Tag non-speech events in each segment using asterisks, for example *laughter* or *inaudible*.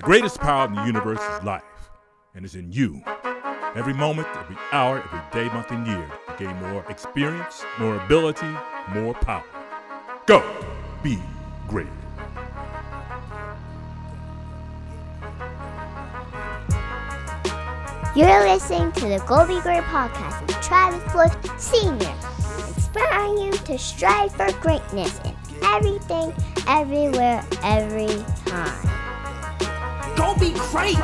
The greatest power in the universe is life, and it's in you. Every moment, every hour, every day, month, and year, you gain more experience, more ability, more power. Go be great. You're listening to the Go Be Great podcast with Travis Wolf Sr., inspiring you to strive for greatness in everything, everywhere, every time. Great.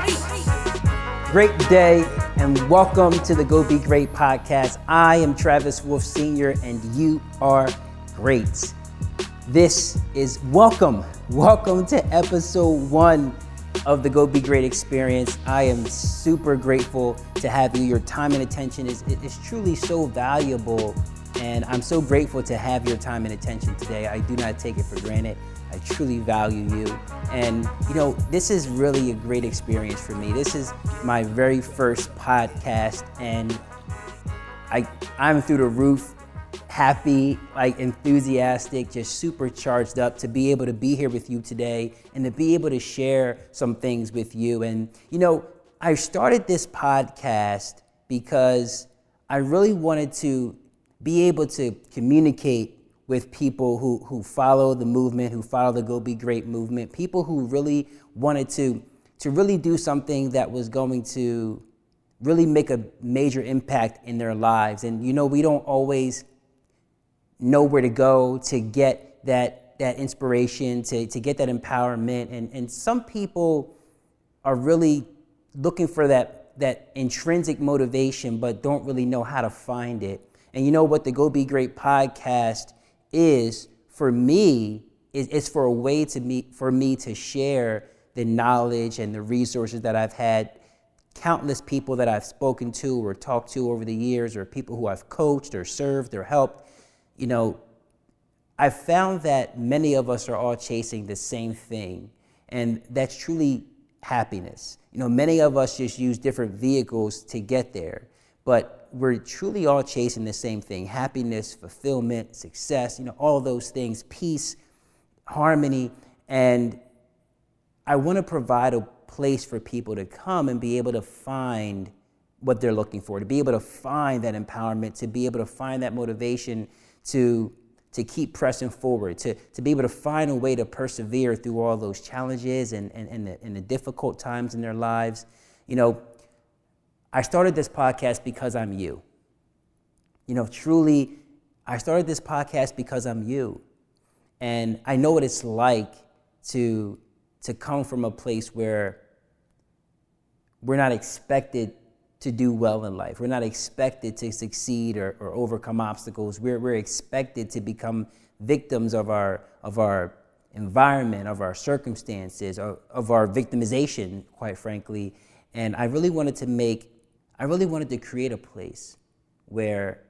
Great day and welcome to the Go Be Great podcast. I am Travis Wolf Sr. and you are great. This is welcome. Welcome to episode one of the Go Be Great experience. I am super grateful to have you. Your time and attention is, is truly so valuable, and I'm so grateful to have your time and attention today. I do not take it for granted. I truly value you. And, you know, this is really a great experience for me. This is my very first podcast, and I, I'm through the roof happy, like enthusiastic, just super charged up to be able to be here with you today and to be able to share some things with you. And, you know, I started this podcast because I really wanted to be able to communicate with people who, who follow the movement, who follow the Go Be Great movement, people who really wanted to, to really do something that was going to really make a major impact in their lives. And, you know, we don't always know where to go to get that, that inspiration, to, to get that empowerment. And, and some people are really looking for that, that intrinsic motivation, but don't really know how to find it. And you know what the Go Be Great podcast is for me is it's for a way to me for me to share the knowledge and the resources that I've had countless people that I've spoken to or talked to over the years or people who I've coached or served or helped you know, I found that many of us are all chasing the same thing, and that's truly happiness. You know, many of us just use different vehicles to get there, but we're truly all chasing the same thing happiness, fulfillment, success, you know, all those things, peace, harmony. And I want to provide a place for people to come and be able to find what they're looking for, to be able to find that empowerment, to be able to find that motivation to, to keep pressing forward, to, to be able to find a way to persevere through all those challenges and, and, and, the, and the difficult times in their lives. You know, I started this podcast because I'm you. You know, truly, I started this podcast because I'm you. And I know what it's like to, to come from a place where we're not expected to do well in life. We're not expected to succeed or, or overcome obstacles. We're, we're expected to become victims of our, of our environment, of our circumstances, of, of our victimization, quite frankly. And I really wanted to make, I really wanted to create a place where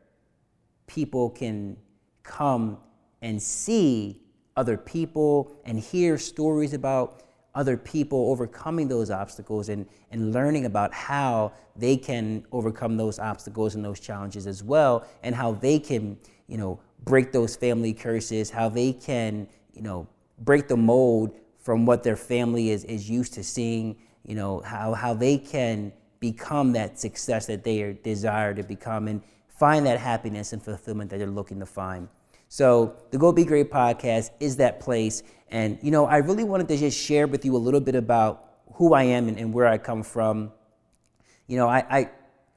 people can come and see other people and hear stories about other people overcoming those obstacles and, and learning about how they can overcome those obstacles and those challenges as well and how they can you know break those family curses how they can you know break the mold from what their family is, is used to seeing you know how, how they can become that success that they desire to become and find that happiness and fulfillment that they're looking to find so the Go Be Great podcast is that place. And, you know, I really wanted to just share with you a little bit about who I am and, and where I come from. You know, I, I,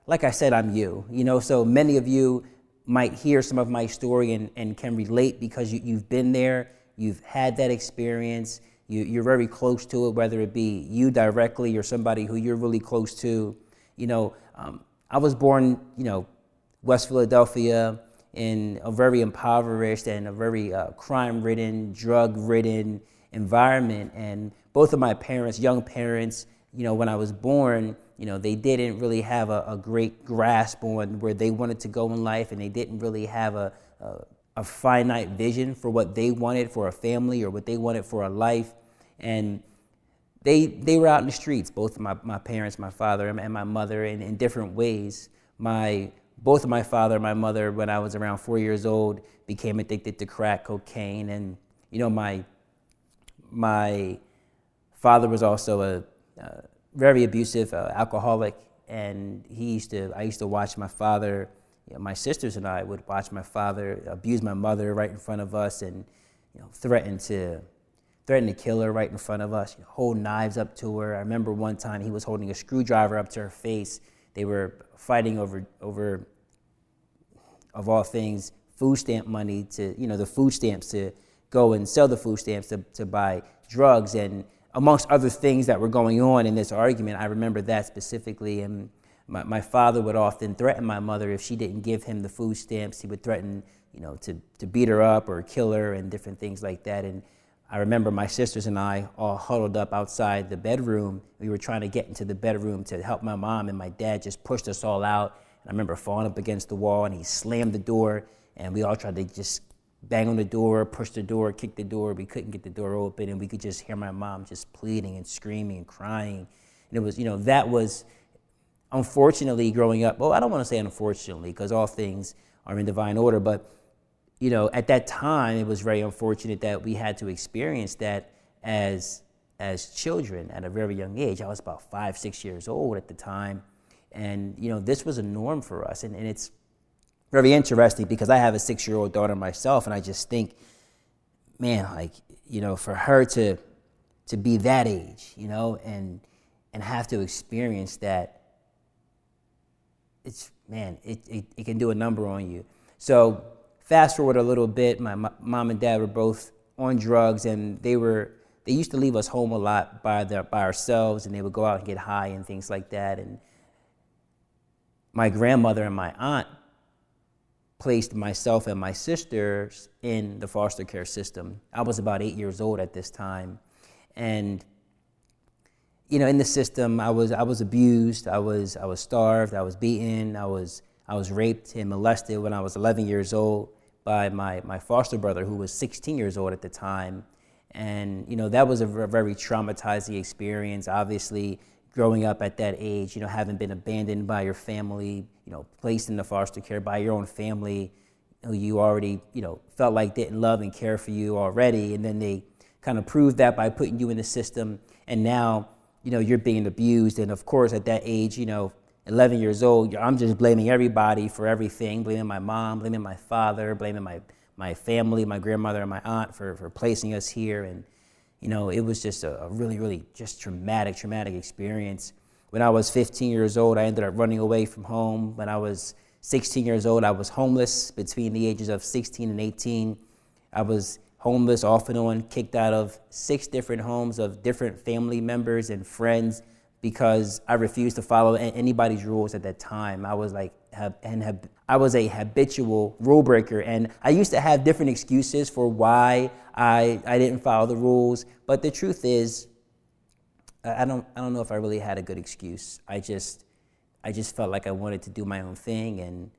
like I said, I'm you, you know, so many of you might hear some of my story and, and can relate because you, you've been there, you've had that experience, you, you're very close to it, whether it be you directly or somebody who you're really close to. You know, um, I was born, you know, West Philadelphia in a very impoverished and a very uh, crime ridden, drug ridden environment. And both of my parents, young parents, you know, when I was born, you know, they didn't really have a, a great grasp on where they wanted to go in life, and they didn't really have a, a, a finite vision for what they wanted for a family or what they wanted for a life. And they, they were out in the streets, both my, my parents, my father, and my mother, in, in different ways. My both my father and my mother, when I was around four years old, became addicted to crack cocaine. And, you know, my, my father was also a very abusive, uh, alcoholic, and he used to. I used to watch my father. You know, my sisters and I would watch my father abuse my mother right in front of us, and you know, threaten to threaten to kill her right in front of us. You know, hold knives up to her. I remember one time he was holding a screwdriver up to her face. They were fighting over over of all things food stamp money to you know the food stamps to go and sell the food stamps to, to buy drugs and amongst other things that were going on in this argument, I remember that specifically. And my, my father would often threaten my mother if she didn't give him the food stamps. He would threaten, you know, to, to beat her up or kill her and different things like that. And I remember my sisters and I all huddled up outside the bedroom. We were trying to get into the bedroom to help my mom, and my dad just pushed us all out. And I remember falling up against the wall, and he slammed the door, and we all tried to just bang on the door, push the door, kick the door. We couldn't get the door open, and we could just hear my mom just pleading and screaming and crying. And it was, you know, that was unfortunately growing up. Well, I don't want to say unfortunately, because all things are in divine order, but you know, at that time, it was very unfortunate that we had to experience that as as children at a very young age. I was about five, six years old at the time, and you know, this was a norm for us, and, and it's very interesting because I have a six year old daughter myself, and I just think, man, like, you know, for her to to be that age, you know, and and have to experience that, it's man, it, it, it can do a number on you. So fast forward a little bit, my, mom and dad were both on drugs, and they were they used to leave us home a lot by their, by ourselves, and they would go out and get high and things like that. And my grandmother and my aunt placed myself and my sisters in the foster care system. I was about eight years old at this time. And you know, in the system, I was I was abused. I was I was starved. I was beaten. I was I was raped and molested when I was 11 years old by my my foster brother, who was 16 years old at the time. And you know, that was a very traumatizing experience. Obviously, growing up at that age, you know, having been abandoned by your family, you know, placed in the foster care by your own family who you already, you know, felt like didn't love and care for you already. And then they kind of proved that by putting you in the system. And now, you know, you're being abused. And of course, at that age, you know, 11 years old, I'm just blaming everybody for everything, blaming my mom, blaming my father, blaming my, my family, my grandmother, and my aunt for, for placing us here. And, you know, it was just a, a really, really just traumatic, traumatic experience. When I was 15 years old, I ended up running away from home. When I was 16 years old, I was homeless between the ages of 16 and 18. I was homeless off and on, kicked out of six different homes of different family members and friends because I refused to follow anybody's rules at that time. I was like, and have, I was a habitual rule breaker, and I used to have different excuses for why I, I didn't follow the rules. But the truth is, I don't I don't know if I really had a good excuse. I just I just felt like I wanted to do my own thing, and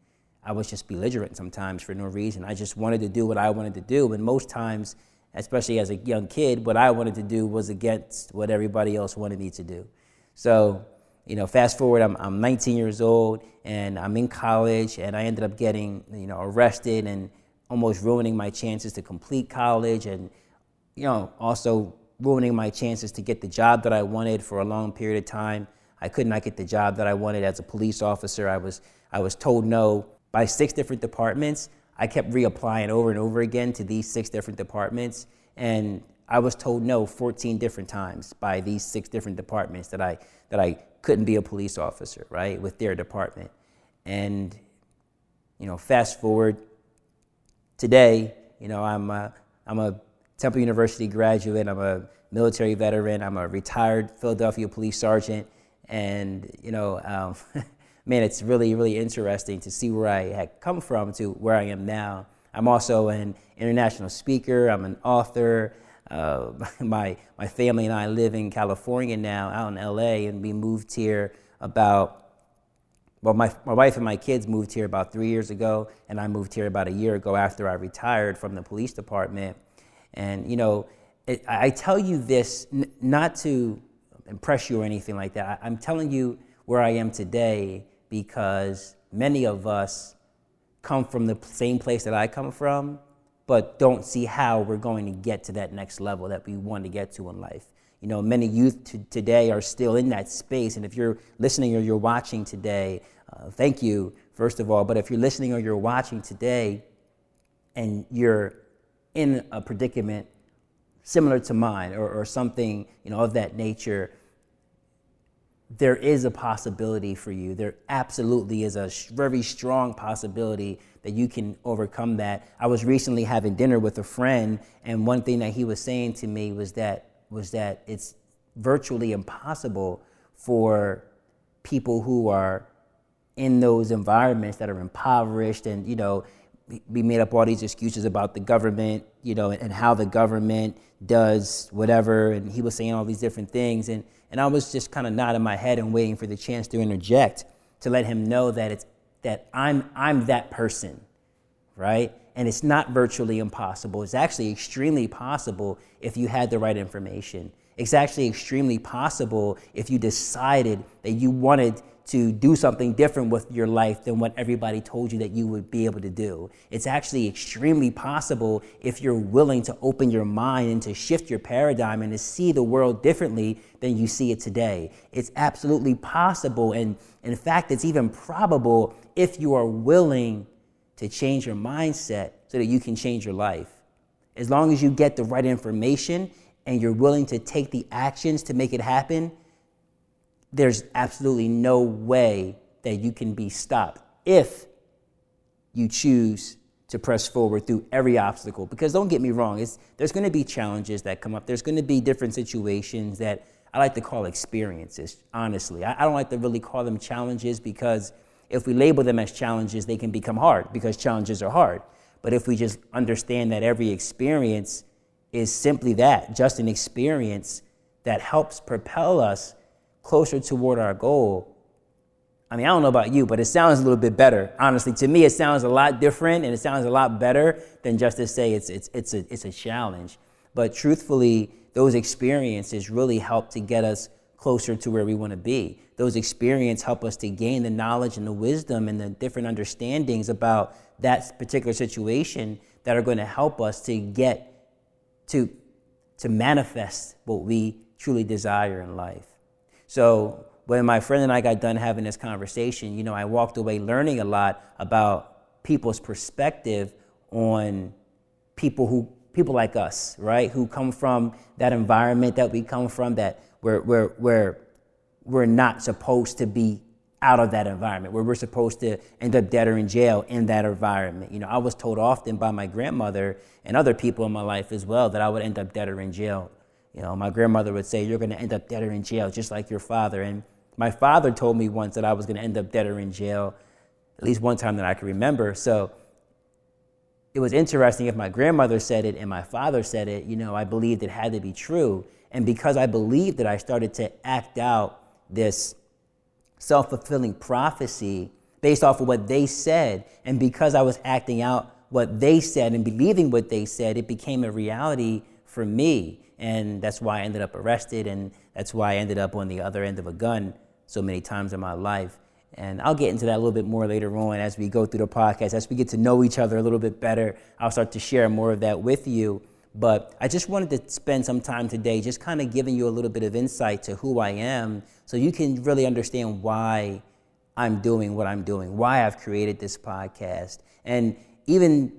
I was just belligerent sometimes for no reason. I just wanted to do what I wanted to do, and most times, especially as a young kid, what I wanted to do was against what everybody else wanted me to do. So, you know, fast forward, I'm, I'm 19 years old and I'm in college and I ended up getting, you know, arrested and almost ruining my chances to complete college and, you know, also ruining my chances to get the job that I wanted for a long period of time. I could not get the job that I wanted as a police officer. I was, I was told no by six different departments. I kept reapplying over and over again to these six different departments. And I was told no 14 different times by these six different departments that I, that I couldn't be a police officer, right, with their department. And, you know, fast forward today, you know, I'm a, I'm a Temple University graduate, I'm a military veteran, I'm a retired Philadelphia police sergeant. And, you know, um, *laughs* man, it's really, really interesting to see where I had come from to where I am now. I'm also an international speaker, I'm an author. Uh, *laughs* my, my family and I live in California now, out in LA, and we moved here about, well, my, my wife and my kids moved here about three years ago, and I moved here about a year ago after I retired from the police department. And, you know, it, I tell you this n- not to impress you or anything like that. I, I'm telling you where I am today because many of us come from the same place that I come from but don't see how we're going to get to that next level that we want to get to in life. you know, many youth t- today are still in that space. And if you're listening or you're watching today, uh, thank you, first of all. But if you're listening or you're watching today and you're in a predicament similar to mine or, or something, you know, of that nature, there is a possibility for you. There absolutely is a very strong possibility that you can overcome that. I was recently having dinner with a friend, and one thing that he was saying to me was that was that it's virtually impossible for people who are in those environments that are impoverished and you know we made up all these excuses about the government you know and how the government does whatever and he was saying all these different things and and I was just kind of nodding my head and waiting for the chance to interject to let him know that it's that I'm I'm that person right and it's not virtually impossible. It's actually extremely possible if you had the right information. It's actually extremely possible if you decided that you wanted to do something different with your life than what everybody told you that you would be able to do. It's actually extremely possible if you're willing to open your mind and to shift your paradigm and to see the world differently than you see it today. It's absolutely possible. And in fact, it's even probable if you are willing to change your mindset so that you can change your life. As long as you get the right information and you're willing to take the actions to make it happen, there's absolutely no way that you can be stopped if you choose to press forward through every obstacle. Because don't get me wrong, there's going to be challenges that come up. There's going to be different situations that I like to call experiences, honestly. I, I don't like to really call them challenges because if we label them as challenges, they can become hard because challenges are hard. But if we just understand that every experience is simply that, just an experience that helps propel us closer toward our goal. I mean, I don't know about you, but it sounds a little bit better. Honestly, to me, it sounds a lot different and it sounds a lot better than just to say it's, it's, it's, a, it's a challenge. But truthfully, those experiences really help to get us closer to where we want to be. Those experiences help us to gain the knowledge and the wisdom and the different understandings about that particular situation that are going to help us to get to, to manifest what we truly desire in life. So when my friend and I got done having this conversation, you know, I walked away learning a lot about people's perspective on people who people like us, right? Who come from that environment that we come from that where, where, where we're not supposed to be out of that environment, where we're supposed to end up dead or in jail in that environment. You know, I was told often by my grandmother and other people in my life as well that I would end up dead or in jail. You know, my grandmother would say, You're going to end up dead or in jail, just like your father. And my father told me once that I was going to end up dead or in jail, at least one time that I can remember. So it was interesting if my grandmother said it and my father said it, you know, I believed it had to be true. And because I believed that I started to act out this self fulfilling prophecy based off of what they said. And because I was acting out what they said and believing what they said, it became a reality for me. And that's why I ended up arrested. And that's why I ended up on the other end of a gun so many times in my life. And I'll get into that a little bit more later on as we go through the podcast. As we get to know each other a little bit better, I'll start to share more of that with you. But I just wanted to spend some time today just kind of giving you a little bit of insight to who I am so you can really understand why I'm doing what I'm doing, why I've created this podcast. And even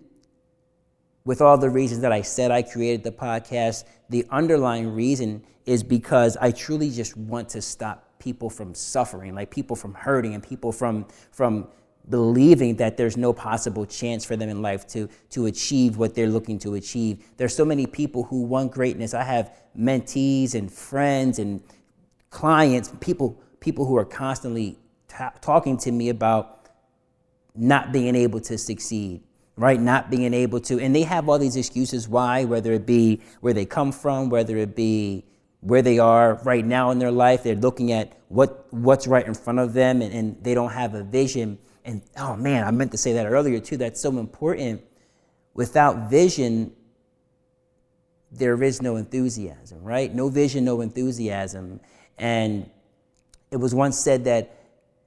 with all the reasons that I said I created the podcast, the underlying reason is because I truly just want to stop people from suffering, like people from hurting and people from from believing that there's no possible chance for them in life to, to achieve what they're looking to achieve. There's so many people who want greatness. I have mentees and friends and clients, people, people who are constantly talking to me about not being able to succeed, right? Not being able to, and they have all these excuses why, whether it be where they come from, whether it be where they are right now in their life. They're looking at what, what's right in front of them and, and they don't have a vision and oh man, I meant to say that earlier too. That's so important. Without vision, there is no enthusiasm, right? No vision, no enthusiasm. And it was once said that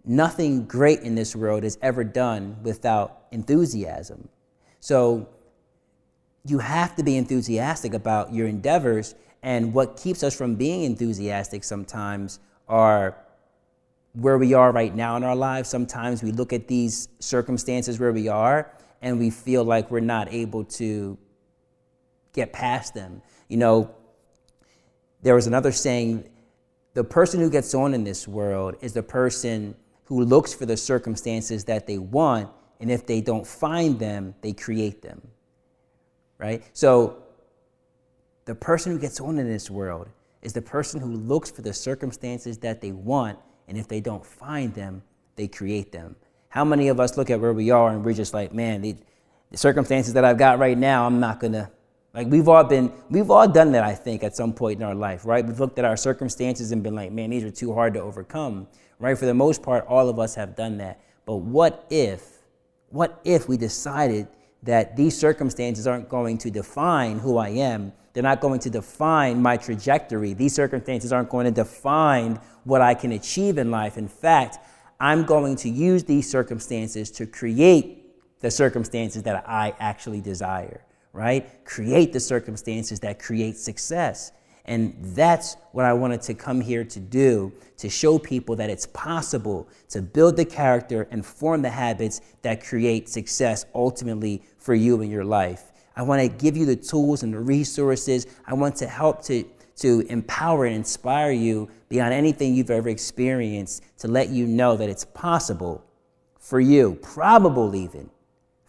nothing great in this world is ever done without enthusiasm. So you have to be enthusiastic about your endeavors And what keeps us from being enthusiastic sometimes are where we are right now in our lives. Sometimes we look at these circumstances where we are and we feel like we're not able to get past them. You know, there was another saying the person who gets on in this world is the person who looks for the circumstances that they want, and if they don't find them, they create them. Right? So, the person who gets on in this world is the person who looks for the circumstances that they want, and if they don't find them, they create them. How many of us look at where we are and we're just like, man, the, the circumstances that I've got right now, I'm not gonna. Like we've all been, we've all done that, I think, at some point in our life, right? We've looked at our circumstances and been like, man, these are too hard to overcome, right? For the most part, all of us have done that. But what if, what if we decided that these circumstances aren't going to define who I am? They're not going to define my trajectory. These circumstances aren't going to define what I can achieve in life. In fact, I'm going to use these circumstances to create the circumstances that I actually desire, right? Create the circumstances that create success. And that's what I wanted to come here to do to show people that it's possible to build the character and form the habits that create success ultimately for you in your life. I want to give you the tools and the resources. I want to help to, to empower and inspire you beyond anything you've ever experienced to let you know that it's possible for you, probable even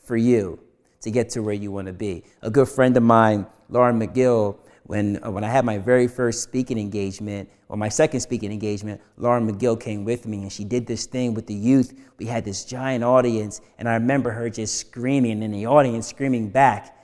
for you to get to where you want to be. A good friend of mine, Lauren McGill, when, uh, when I had my very first speaking engagement, or my second speaking engagement, Lauren McGill came with me and she did this thing with the youth. We had this giant audience, and I remember her just screaming in the audience, screaming back.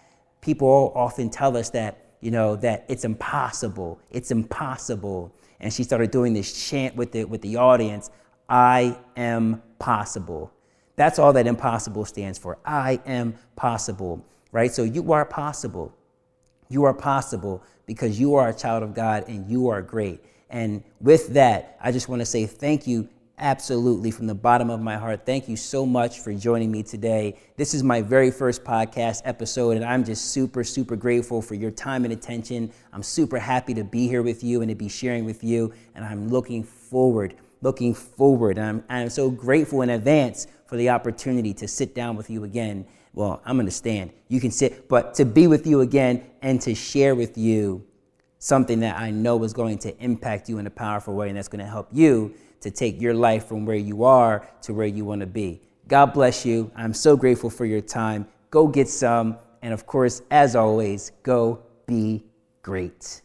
People often tell us that, you know, that it's impossible. It's impossible. And she started doing this chant with the, with the audience I am possible. That's all that impossible stands for. I am possible, right? So you are possible. You are possible because you are a child of God and you are great. And with that, I just want to say thank you absolutely from the bottom of my heart. Thank you so much for joining me today. This is my very first podcast episode, and I'm just super, super grateful for your time and attention. I'm super happy to be here with you and to be sharing with you, and I'm looking forward, looking forward. I'm, I'm so grateful in advance for the opportunity to sit down with you again well, I'm going to stand. You can sit, but to be with you again and to share with you something that I know is going to impact you in a powerful way and that's going to help you to take your life from where you are to where you want to be. God bless you. I'm so grateful for your time. Go get some. And of course, as always, go be great.